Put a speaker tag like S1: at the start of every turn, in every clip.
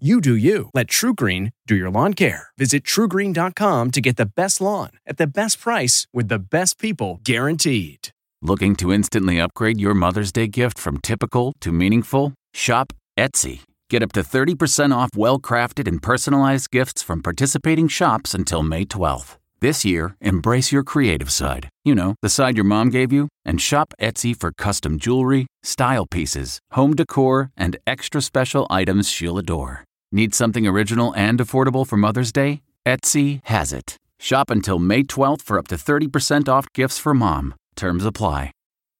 S1: You do you. Let TruGreen do your lawn care. Visit trugreen.com to get the best lawn at the best price with the best people guaranteed.
S2: Looking to instantly upgrade your Mother's Day gift from typical to meaningful? Shop Etsy. Get up to 30% off well crafted and personalized gifts from participating shops until May 12th. This year, embrace your creative side. You know, the side your mom gave you. And shop Etsy for custom jewelry, style pieces, home decor, and extra special items she'll adore. Need something original and affordable for Mother's Day? Etsy has it. Shop until May 12th for up to 30% off gifts for mom. Terms apply.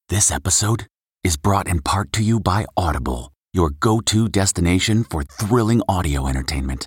S2: This episode is brought in part to you by Audible, your go to destination for thrilling audio entertainment.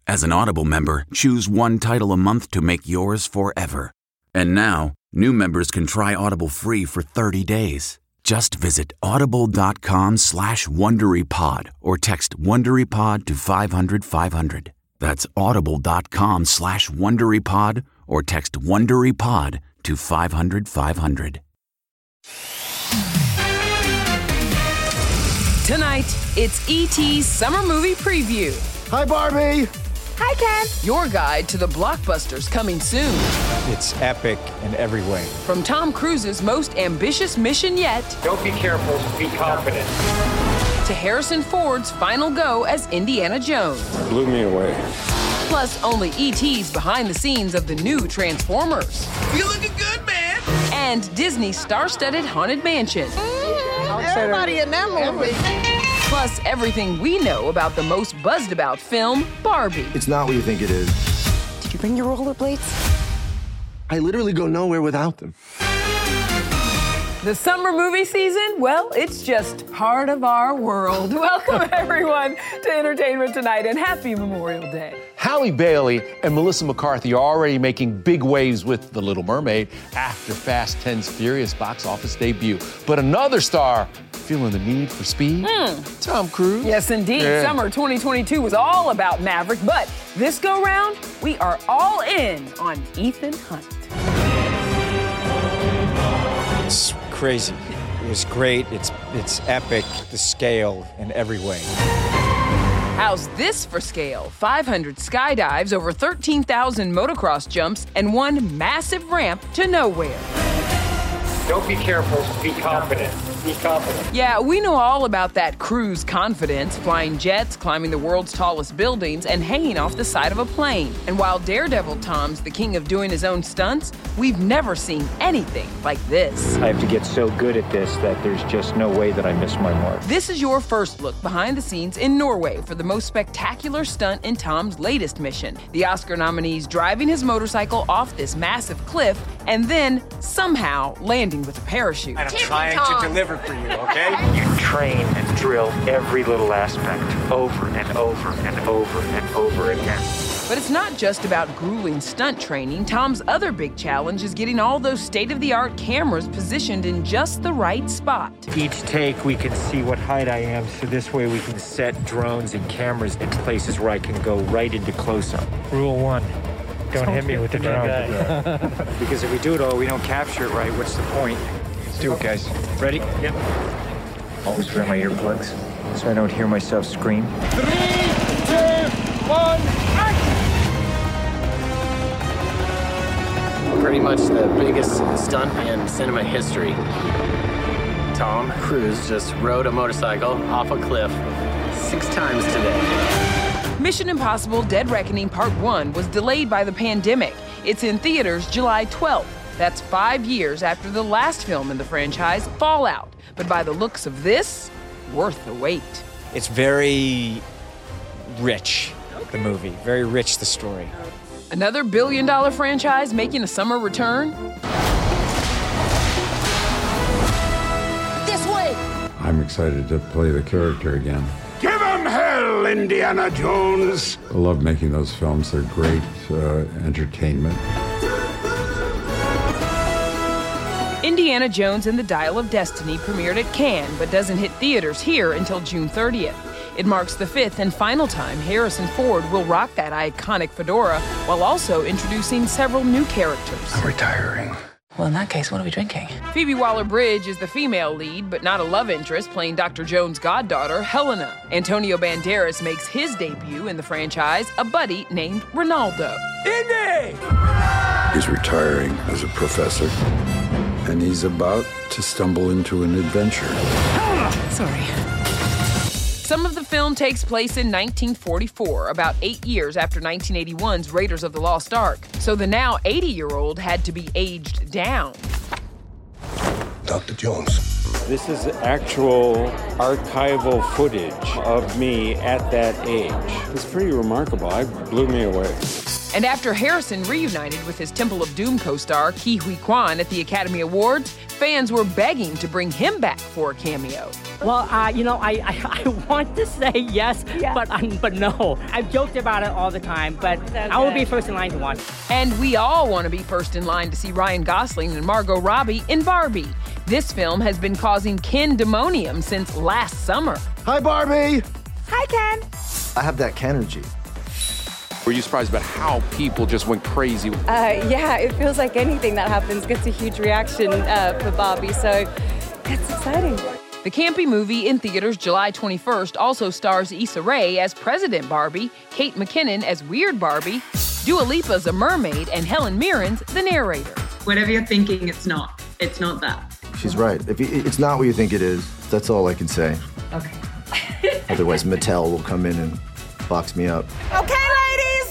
S2: as an Audible member, choose one title a month to make yours forever. And now, new members can try Audible free for 30 days. Just visit audible.com slash WonderyPod or text WonderyPod to 500 500. That's audible.com slash WonderyPod or text WonderyPod to 500 500.
S3: Tonight, it's E.T.'s summer movie preview.
S4: Hi, Barbie.
S5: Hi, Ken.
S3: Your guide to the blockbusters coming soon.
S6: It's epic in every way.
S3: From Tom Cruise's most ambitious mission yet
S7: Don't be careful, be confident.
S3: to Harrison Ford's final go as Indiana Jones.
S7: Blew me away.
S3: Plus, only E.T.'s behind the scenes of the new Transformers.
S8: You looking good, man?
S3: And Disney's star studded Haunted Mansion.
S5: Everybody in that movie.
S3: Plus, everything we know about the most buzzed about film, Barbie.
S4: It's not what you think it is.
S5: Did you bring your rollerblades?
S4: I literally go nowhere without them.
S3: The summer movie season? Well, it's just part of our world. Welcome, everyone, to Entertainment Tonight and happy Memorial Day.
S9: Halle Bailey and Melissa McCarthy are already making big waves with The Little Mermaid after Fast 10's Furious box office debut. But another star feeling the need for speed? Hmm. Tom Cruise.
S3: Yes, indeed.
S9: Yeah.
S3: Summer 2022 was all about Maverick, but this go round, we are all in on Ethan Hunt.
S6: It's crazy. It was great. It's it's epic. The scale in every way.
S3: How's this for scale? 500 skydives, over 13,000 motocross jumps, and one massive ramp to nowhere.
S7: Don't be careful, be confident. Be confident.
S3: Yeah, we know all about that cruise confidence, flying jets, climbing the world's tallest buildings, and hanging off the side of a plane. And while Daredevil Tom's the king of doing his own stunts, we've never seen anything like this.
S7: I have to get so good at this that there's just no way that I miss my mark.
S3: This is your first look behind the scenes in Norway for the most spectacular stunt in Tom's latest mission. The Oscar nominee's driving his motorcycle off this massive cliff and then somehow landing with a parachute.
S7: And I'm trying to deliver for you, okay? You train and drill every little aspect over and over and over and over again.
S3: But it's not just about grueling stunt training. Tom's other big challenge is getting all those state of the art cameras positioned in just the right spot.
S7: Each take, we can see what height I am, so this way we can set drones and cameras in places where I can go right into close up. Rule one don't hit me with the drone. because if we do it all, we don't capture it right, what's the point?
S6: Let's do it, guys.
S7: Ready? Yep. Always wear my earplugs so I don't hear myself scream. Three, two, one, action!
S10: pretty much the biggest stunt in cinema history.
S8: Tom Cruise just rode a motorcycle off a cliff six times today.
S3: Mission Impossible Dead Reckoning Part 1 was delayed by the pandemic. It's in theaters July 12th. That's five years after the last film in the franchise, Fallout. But by the looks of this, worth the wait.
S6: It's very rich, the movie. Very rich, the story.
S3: Another billion dollar franchise making a summer return?
S5: This way!
S10: I'm excited to play the character again.
S11: Give him hell, Indiana Jones!
S10: I love making those films. They're great uh, entertainment.
S3: Indiana Jones and the Dial of Destiny premiered at Cannes, but doesn't hit theaters here until June 30th. It marks the fifth and final time Harrison Ford will rock that iconic fedora while also introducing several new characters.
S11: I'm retiring.
S3: Well, in that case, what are we drinking? Phoebe Waller Bridge is the female lead, but not a love interest, playing Dr. Jones' goddaughter, Helena. Antonio Banderas makes his debut in the franchise, a buddy named Ronaldo.
S11: Indy!
S10: He's retiring as a professor, and he's about to stumble into an adventure.
S3: Sorry. Some of the film takes place in 1944, about eight years after 1981's Raiders of the Lost Ark. So the now 80 year old had to be aged down.
S11: Dr. Jones.
S7: This is actual archival footage of me at that age. It's pretty remarkable. It blew me away.
S3: And after Harrison reunited with his Temple of Doom co star Ke Huy Quan at the Academy Awards, fans were begging to bring him back for a cameo.
S12: Well, uh, you know, I, I, I want to say yes, but um, but no. I've joked about it all the time, but I will be first in line to watch.
S3: And we all want to be first in line to see Ryan Gosling and Margot Robbie in Barbie. This film has been causing Ken demonium since last summer.
S4: Hi, Barbie!
S5: Hi, Ken.
S4: I have that Kenergy.
S9: Were you surprised about how people just went crazy?
S13: Uh, yeah, it feels like anything that happens gets a huge reaction uh, for Barbie, so that's exciting.
S3: The campy movie in theaters July 21st also stars Issa Rae as President Barbie, Kate McKinnon as Weird Barbie, Dua Lipa's a mermaid, and Helen Mirren's the narrator.
S14: Whatever you're thinking, it's not. It's not that.
S4: She's right. If it's not what you think it is, that's all I can say.
S14: Okay.
S4: Otherwise, Mattel will come in and box me up.
S5: Okay,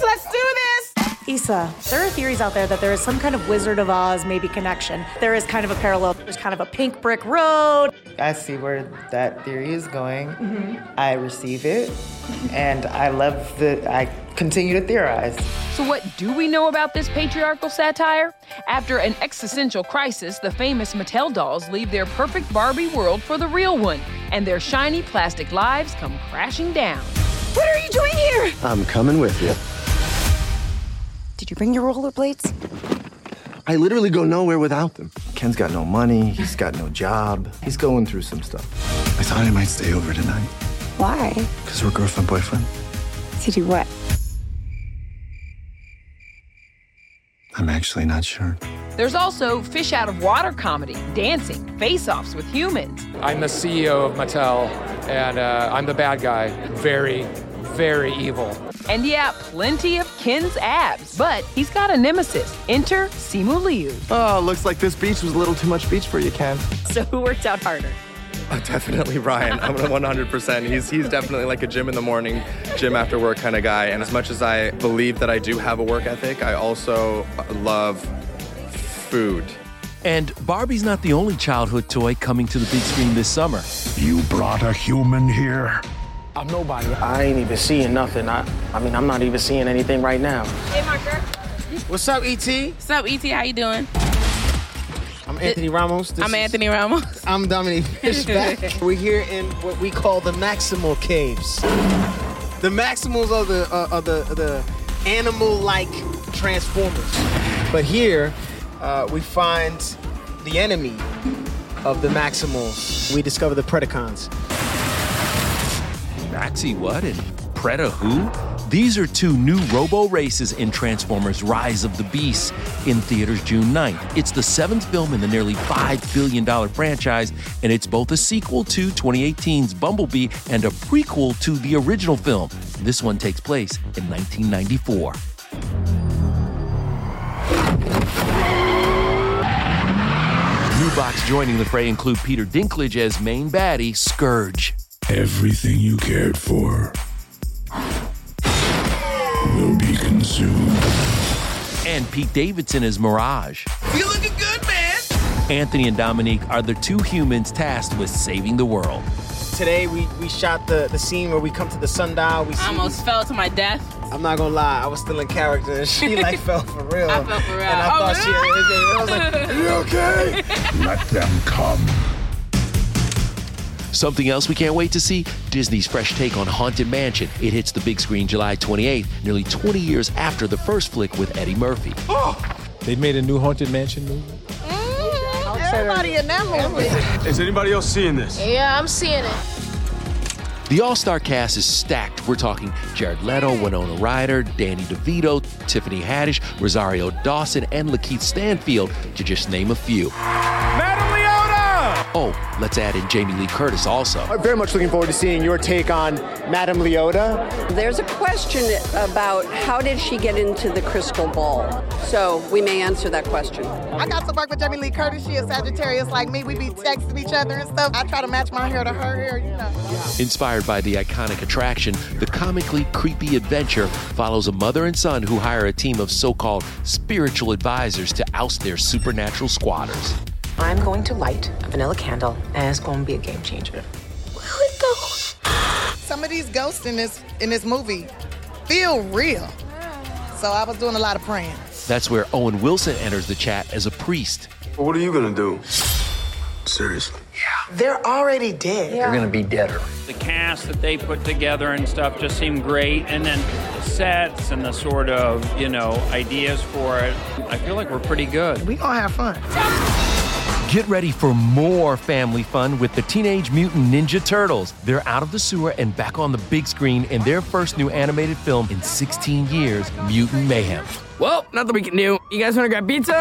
S5: ladies, let's do this!
S15: Issa, there are theories out there that there is some kind of Wizard of Oz maybe connection. There is kind of a parallel. There's kind of a pink brick road.
S16: I see where that theory is going. Mm-hmm. I receive it, and I love the. I continue to theorize.
S3: So, what do we know about this patriarchal satire? After an existential crisis, the famous Mattel dolls leave their perfect Barbie world for the real one, and their shiny plastic lives come crashing down.
S5: What are you doing here?
S4: I'm coming with you.
S5: Did you bring your rollerblades?
S4: I literally go nowhere without them. Ken's got no money, he's got no job, he's going through some stuff. I thought I might stay over tonight.
S5: Why?
S4: Because we're girlfriend boyfriend.
S5: To do what?
S4: I'm actually not sure.
S3: There's also fish out of water comedy, dancing, face offs with humans.
S17: I'm the CEO of Mattel, and uh, I'm the bad guy. Very, very evil.
S3: And yeah, plenty of Ken's abs, but he's got a nemesis. Enter Simu Liu.
S4: Oh, looks like this beach was a little too much beach for you, Ken.
S12: So who worked out harder?
S18: Uh, definitely Ryan. I'm 100%. He's he's definitely like a gym in the morning, gym after work kind of guy. And as much as I believe that I do have a work ethic, I also love food.
S19: And Barbie's not the only childhood toy coming to the big screen this summer.
S11: You brought a human here?
S8: I'm nobody. I ain't even seeing nothing. I, I mean, I'm not even seeing anything right now.
S20: Hey, Marker.
S8: What's up, ET?
S20: What's up, ET? How you doing?
S8: I'm Anthony Ramos. This
S20: I'm
S8: is-
S20: Anthony Ramos.
S8: I'm Dominique Fishback. We're here in what we call the Maximal Caves. The Maximals are the uh, are the the animal-like transformers, but here uh, we find the enemy of the Maximals. We discover the Predacons.
S19: Maxi what and Preda who? These are two new robo races in Transformers Rise of the Beasts in theaters June 9th. It's the seventh film in the nearly $5 billion franchise, and it's both a sequel to 2018's Bumblebee and a prequel to the original film. This one takes place in 1994. New box joining the fray include Peter Dinklage as main baddie, Scourge.
S11: Everything you cared for will be consumed.
S19: And Pete Davidson is Mirage.
S8: You looking good, man.
S19: Anthony and Dominique are the two humans tasked with saving the world.
S8: Today we, we shot the, the scene where we come to the sundial. We see,
S20: I almost fell to my death.
S8: I'm not gonna lie, I was still in character and she like fell for real.
S20: I fell for real.
S8: And I
S20: Oh,
S8: thought she I was like, Are you okay?
S11: Let them come.
S19: Something else we can't wait to see? Disney's fresh take on Haunted Mansion. It hits the big screen July 28th, nearly 20 years after the first flick with Eddie Murphy. Oh!
S21: They made a new Haunted Mansion movie.
S22: Mm, everybody in that movie.
S21: Is anybody else seeing this?
S22: Yeah, I'm seeing it.
S19: The all star cast is stacked. We're talking Jared Leto, Winona Ryder, Danny DeVito, Tiffany Haddish, Rosario Dawson, and Lakeith Stanfield, to just name a few.
S21: Madam Leota!
S19: Oh, let's add in Jamie Lee Curtis also.
S8: I'm very much looking forward to seeing your take on Madame Leota.
S23: There's a question about how did she get into the crystal ball? So we may answer that question.
S22: I got to work with Jamie Lee Curtis. She is Sagittarius like me. We be texting each other and stuff. I try to match my hair to her hair, you know.
S19: Inspired by the iconic attraction, the comically creepy adventure follows a mother and son who hire a team of so called spiritual advisors to oust their supernatural squatters.
S24: I'm going to light a vanilla candle, and it's going to be a game changer.
S22: Some of these ghosts in this in this movie feel real. So I was doing a lot of praying.
S19: That's where Owen Wilson enters the chat as a priest.
S10: What are you gonna do? Seriously.
S16: They're already dead.
S10: They're gonna be deader.
S25: The cast that they put together and stuff just seemed great. And then the sets and the sort of, you know, ideas for it, I feel like we're pretty good.
S22: We gonna have fun.
S19: Get ready for more family fun with the Teenage Mutant Ninja Turtles. They're out of the sewer and back on the big screen in their first new animated film in 16 years, Mutant Mayhem.
S3: Well, nothing we can do. You guys want to grab pizza?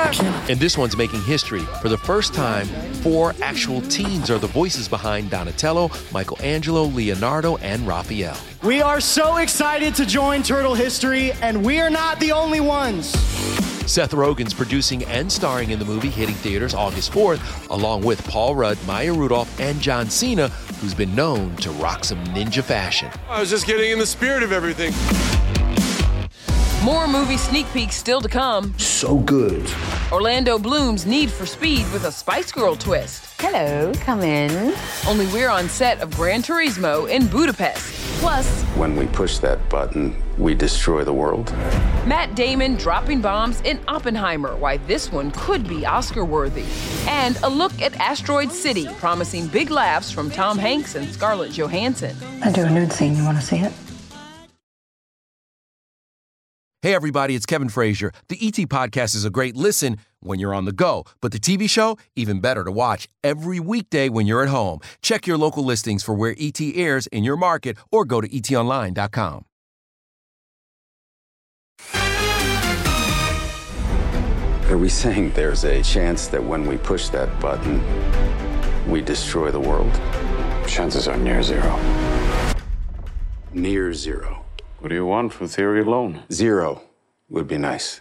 S19: And this one's making history. For the first time, four actual teens are the voices behind Donatello, Michelangelo, Leonardo, and Raphael.
S26: We are so excited to join Turtle History, and we are not the only ones.
S19: Seth Rogen's producing and starring in the movie, hitting theaters August 4th, along with Paul Rudd, Maya Rudolph, and John Cena, who's been known to rock some ninja fashion.
S9: I was just getting in the spirit of everything.
S3: More movie sneak peeks still to come.
S10: So good.
S3: Orlando Bloom's Need for Speed with a Spice Girl twist.
S5: Hello, come in.
S3: Only we're on set of Gran Turismo in Budapest. Plus,
S10: When we push that button, we destroy the world.
S3: Matt Damon dropping bombs in Oppenheimer, why this one could be Oscar worthy. And a look at Asteroid City, promising big laughs from Tom Hanks and Scarlett Johansson.
S5: I do a nude scene. You want to see it?
S19: Hey, everybody, it's Kevin Frazier. The ET Podcast is a great listen when you're on the go, but the TV show, even better to watch every weekday when you're at home. Check your local listings for where ET airs in your market or go to etonline.com.
S10: Are we saying there's a chance that when we push that button, we destroy the world? Chances are near zero. Near zero. What do you want for theory alone? Zero would be nice.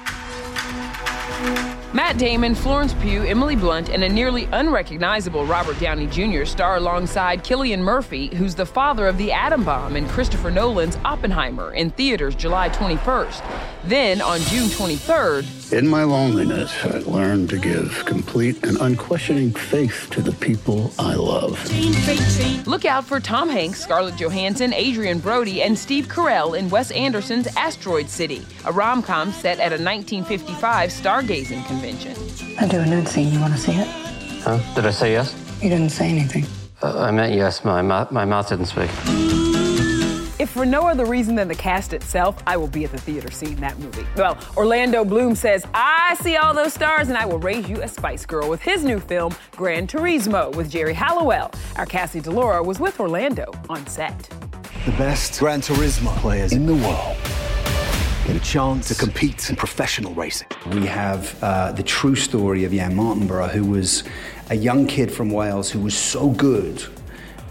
S3: Matt Damon, Florence Pugh, Emily Blunt, and a nearly unrecognizable Robert Downey Jr. star alongside Cillian Murphy, who's the father of the atom bomb in Christopher Nolan's Oppenheimer in theaters July 21st. Then on June 23rd,
S11: In my loneliness, I learned to give complete and unquestioning faith to the people I love.
S3: look out for Tom Hanks, Scarlett Johansson, Adrien Brody, and Steve Carell in Wes Anderson's Asteroid City, a rom com set at a 1955 stargazing convention.
S5: I do a nude scene. You want to see it?
S27: Huh? Did I say yes?
S5: You didn't say anything.
S27: Uh, I meant yes. My, mouth, my mouth didn't speak.
S3: If for no other reason than the cast itself, I will be at the theater seeing that movie. Well, Orlando Bloom says, I see all those stars and I will raise you a Spice Girl with his new film, Gran Turismo, with Geri Halliwell. Our Cassie DiLaura was with Orlando on set.
S28: The best Gran Turismo players in the world get a chance to compete in professional racing.
S29: We have uh, the true story of Jann Mardenborough, who was a young kid from Wales who was so good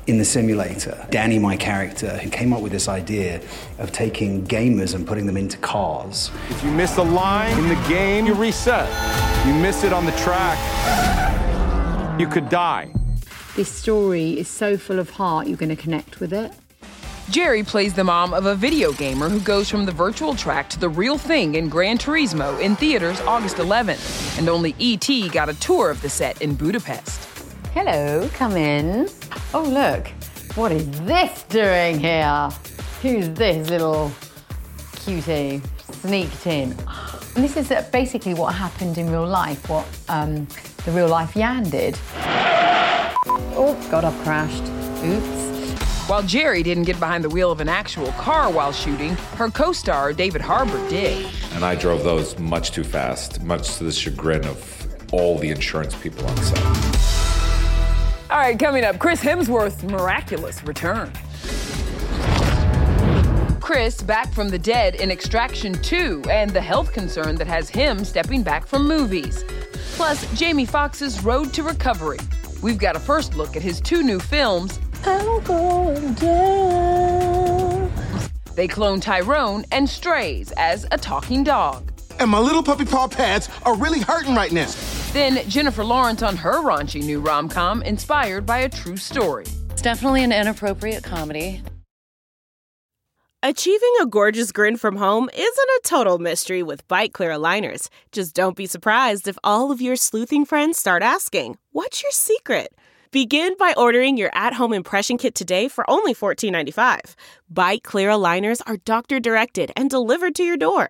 S29: in the simulator. Danny, my character, who came up with this idea of taking gamers and putting them into cars.
S21: If you miss a line in the game, you reset. You miss it on the track.
S30: you could die.
S31: This story is so full of heart, you're going to connect with it.
S3: Geri plays the mom of a video gamer who goes from the virtual track to the real thing in Gran Turismo in theaters August 11th. And only E.T. got a tour of the set in Budapest.
S31: Hello, come in. Oh, look, what is this doing here? Who's this little cutie sneaked in? And this is uh, basically what happened in real life, what um, the real life Jann did. Oh, God, I've crashed. Oops.
S3: While Geri didn't get behind the wheel of an actual car while shooting, her co star, David Harbour, did.
S10: And I drove those much too fast, much to the chagrin of all the insurance people on set.
S3: All right, coming up, Chris Hemsworth's miraculous return. Chris back from the dead in Extraction 2 and the health concern that has him stepping back from movies. Plus, Jamie Foxx's road to recovery. We've got a first look at his two new films. I'm going down. They clone Tyrone and Strays as a talking dog.
S8: And my little puppy paw pads are really hurting right now.
S3: Then Jennifer Lawrence on her raunchy new rom com inspired by a true story.
S32: It's definitely an inappropriate comedy.
S33: Achieving a gorgeous grin from home isn't a total mystery with Byte Clear aligners. Just don't be surprised if all of your sleuthing friends start asking, What's your secret? Begin by ordering your at home impression kit today for only $14.95. Byte Clear aligners are doctor directed and delivered to your door.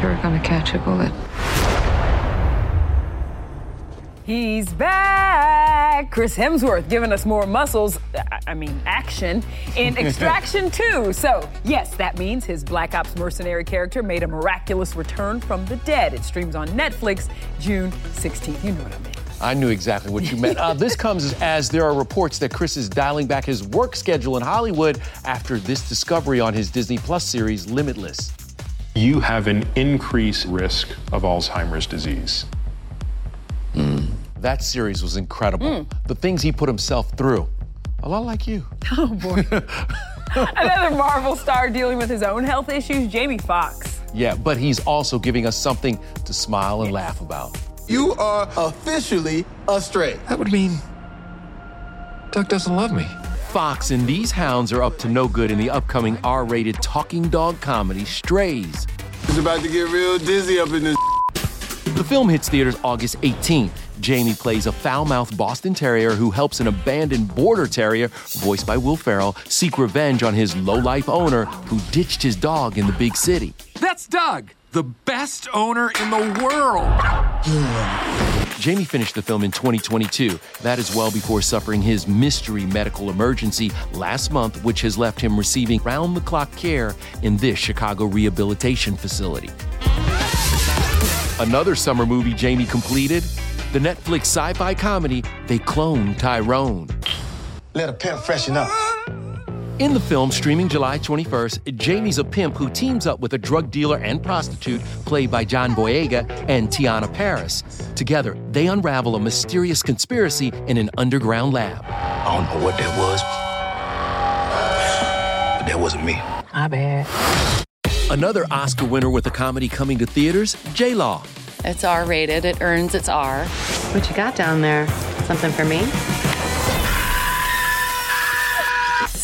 S34: You're gonna catch a bullet.
S3: He's back! Chris Hemsworth giving us more muscles, I mean, action, in Extraction 2. So, yes, that means his Black Ops mercenary character made a miraculous return from the dead. It streams on Netflix June 16th. You know what I mean.
S19: I knew exactly what you meant. Uh, this comes as there are reports that Chris is dialing back his work schedule in Hollywood after this discovery on his Disney Plus series, Limitless.
S35: You have an increased risk of Alzheimer's disease. Mm.
S19: That series was incredible. Mm. The things he put himself through. A lot like you.
S3: Oh, boy. Another Marvel star dealing with his own health issues, Jamie Foxx.
S19: Yeah, but he's also giving us something to smile and laugh about.
S8: You are officially a stray.
S19: That would mean Doug doesn't love me. Fox and these hounds are up to no good in the upcoming R rated talking dog comedy Strays.
S8: It's about to get real dizzy up in this.
S19: The film hits theaters August 18th. Jamie plays a foul mouthed Boston Terrier who helps an abandoned Border Terrier, voiced by Will Ferrell, seek revenge on his low life owner who ditched his dog in the big city.
S36: That's Doug, the best owner in the world.
S19: Jamie finished the film in 2022. That is well before suffering his mystery medical emergency last month, which has left him receiving round the clock care in this Chicago rehabilitation facility. Another summer movie Jamie completed the Netflix sci fi comedy They Clone Tyrone.
S8: Let a pimp freshen up.
S19: In the film, streaming July 21st, Jamie's a pimp who teams up with a drug dealer and prostitute played by John Boyega and Teyonah Parris. Together, they unravel a mysterious conspiracy in an underground lab.
S28: I don't know what that was, but that wasn't me.
S32: My bad.
S19: Another Oscar winner with a comedy coming to theaters, J Law.
S32: It's R rated. It earns its R. What you got down there? Something for me?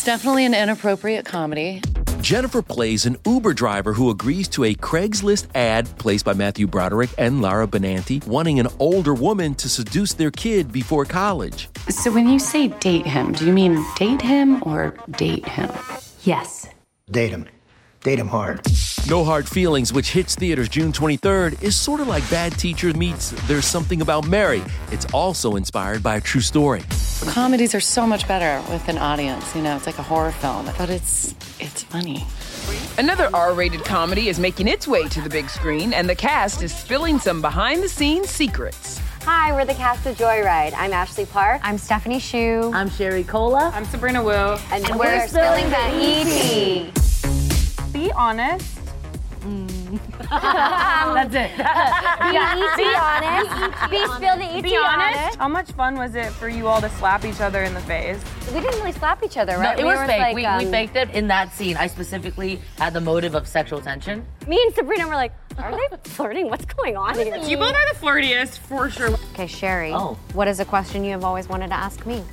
S32: Definitely an inappropriate comedy.
S37: Jennifer plays an Uber driver who agrees to a Craigslist ad placed by Matthew Broderick and Laura Benanti, wanting an older woman to seduce their kid before college.
S32: So when you say date him, do you mean date him or date him? Yes.
S29: Date him.
S38: Date him hard.
S19: No Hard Feelings, which hits theaters June 23rd, is sort of like Bad Teacher meets There's Something About Mary. It's also inspired by a true story.
S32: Comedies are so much better with an audience. You know, it's like a horror film, but it's it's funny.
S3: Another R rated comedy is making its way to the big screen, and the cast is spilling some behind the scenes secrets.
S39: Hi, we're the cast of Joyride. I'm Ashley Park.
S40: I'm Stephanie Hsu. I'm Sherry Cola.
S39: I'm Sabrina Wu. And,
S40: And
S39: we're,
S40: we're
S39: spilling
S40: spilling
S39: the ET.
S40: Be honest. That's it.
S39: Be, be honest. Be spill the ET.
S40: Be honest.
S39: How much fun was it for you all to slap each other in the face? We didn't really slap each other, right?
S40: No, it
S39: We
S40: was fake.
S39: like,
S40: we, we
S39: um,
S40: faked it in that scene. I specifically had the motive of sexual tension.
S39: Me and Sabrina were like, are they flirting? What's going on here?
S40: You both
S39: are the flirtiest, for sure. Okay, Sherry.
S40: Oh.
S39: What is a question you have always wanted to ask me?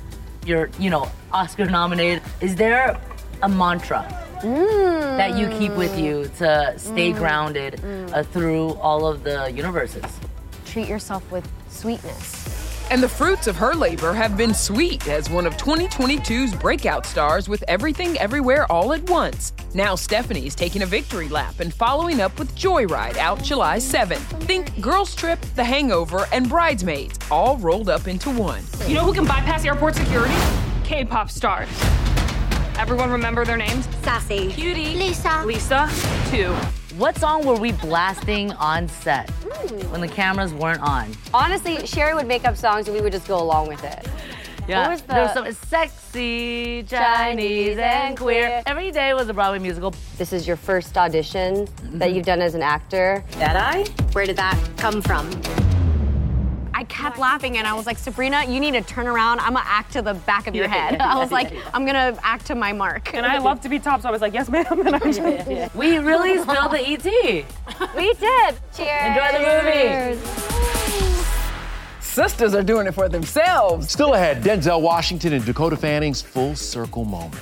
S40: You're, you know, Oscar nominated. Is there a mantra that you keep with you to stay
S39: Mm.
S40: grounded uh, through all of the universes?
S39: Treat yourself with sweetness.
S3: And the fruits of her labor have been sweet as one of 2022's breakout stars with Everything Everywhere All at Once. Now Stephanie's taking a victory lap and following up with Joyride out July 7th. Think Girls Trip, The Hangover, and Bridesmaids all rolled up into one.
S41: You know who can bypass airport security? K-pop stars. Everyone remember their names?
S39: Sassy.
S41: Cutie. Lisa. Lisa. Two.
S40: What song were we blasting on set when the cameras weren't on?
S39: Honestly, Sherry would make up songs and we would just go along with it.
S40: Yeah,
S39: What was the-
S40: there was some sexy, Chinese, and queer. Every day was a Broadway musical.
S39: This is your first audition that mm-hmm. you've done as an actor.
S40: That I?
S39: Where did that come from? I kept laughing and I was like, Sabrina, you need to turn around. I'm gonna act to the back of your head. I was like. I'm gonna act to my mark.
S41: And I love to be top, so I was like, yes, ma'am. And I just...
S40: We really spilled the ET.
S39: We did. Cheers.
S40: Enjoy the movie.
S3: Sisters are doing it for themselves.
S9: Still ahead, Denzel Washington and Dakota Fanning's full circle moment.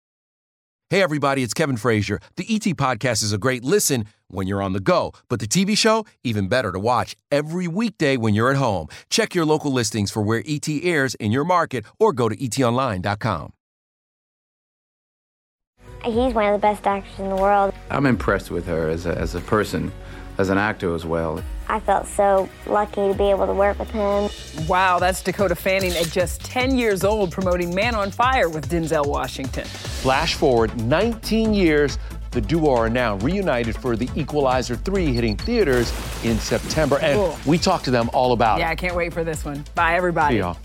S19: Hey, everybody, it's Kevin Frazier. The ET Podcast is a great listen when you're on the go, but the TV show, even better to watch every weekday when you're at home. Check your local listings for where ET airs in your market or go to etonline.com.
S39: He's one of the best actors in the world.
S10: I'm impressed with her as a, as a person, as an actor as well.
S39: I felt so lucky to be able to work with him.
S3: Wow, that's Dakota Fanning at just 10 years old promoting Man on Fire with Denzel Washington.
S9: Flash forward 19 years, the duo are now reunited for The Equalizer 3 hitting theaters in September. And
S3: Cool.
S9: we talked to them all about
S3: Yeah, I can't wait for this one. Bye, everybody.
S9: See y'all.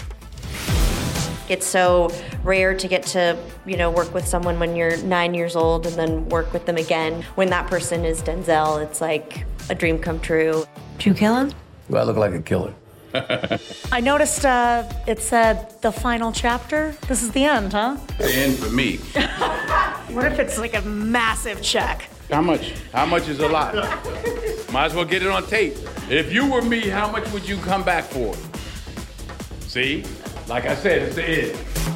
S42: It's so rare to get to, you know, work with someone when you're nine years old and then work with them again. When that person is Denzel, it's like a dream come true.
S43: Did you kill him?
S38: Do I look like a killer?
S43: I noticed uh, it said the final chapter. This is the end, huh?
S10: The end for me.
S43: What if it's like a massive check?
S35: How much? How much is a lot? Might as well get it on tape. If you were me, how much would you come back for? See? Like I said, it's the end.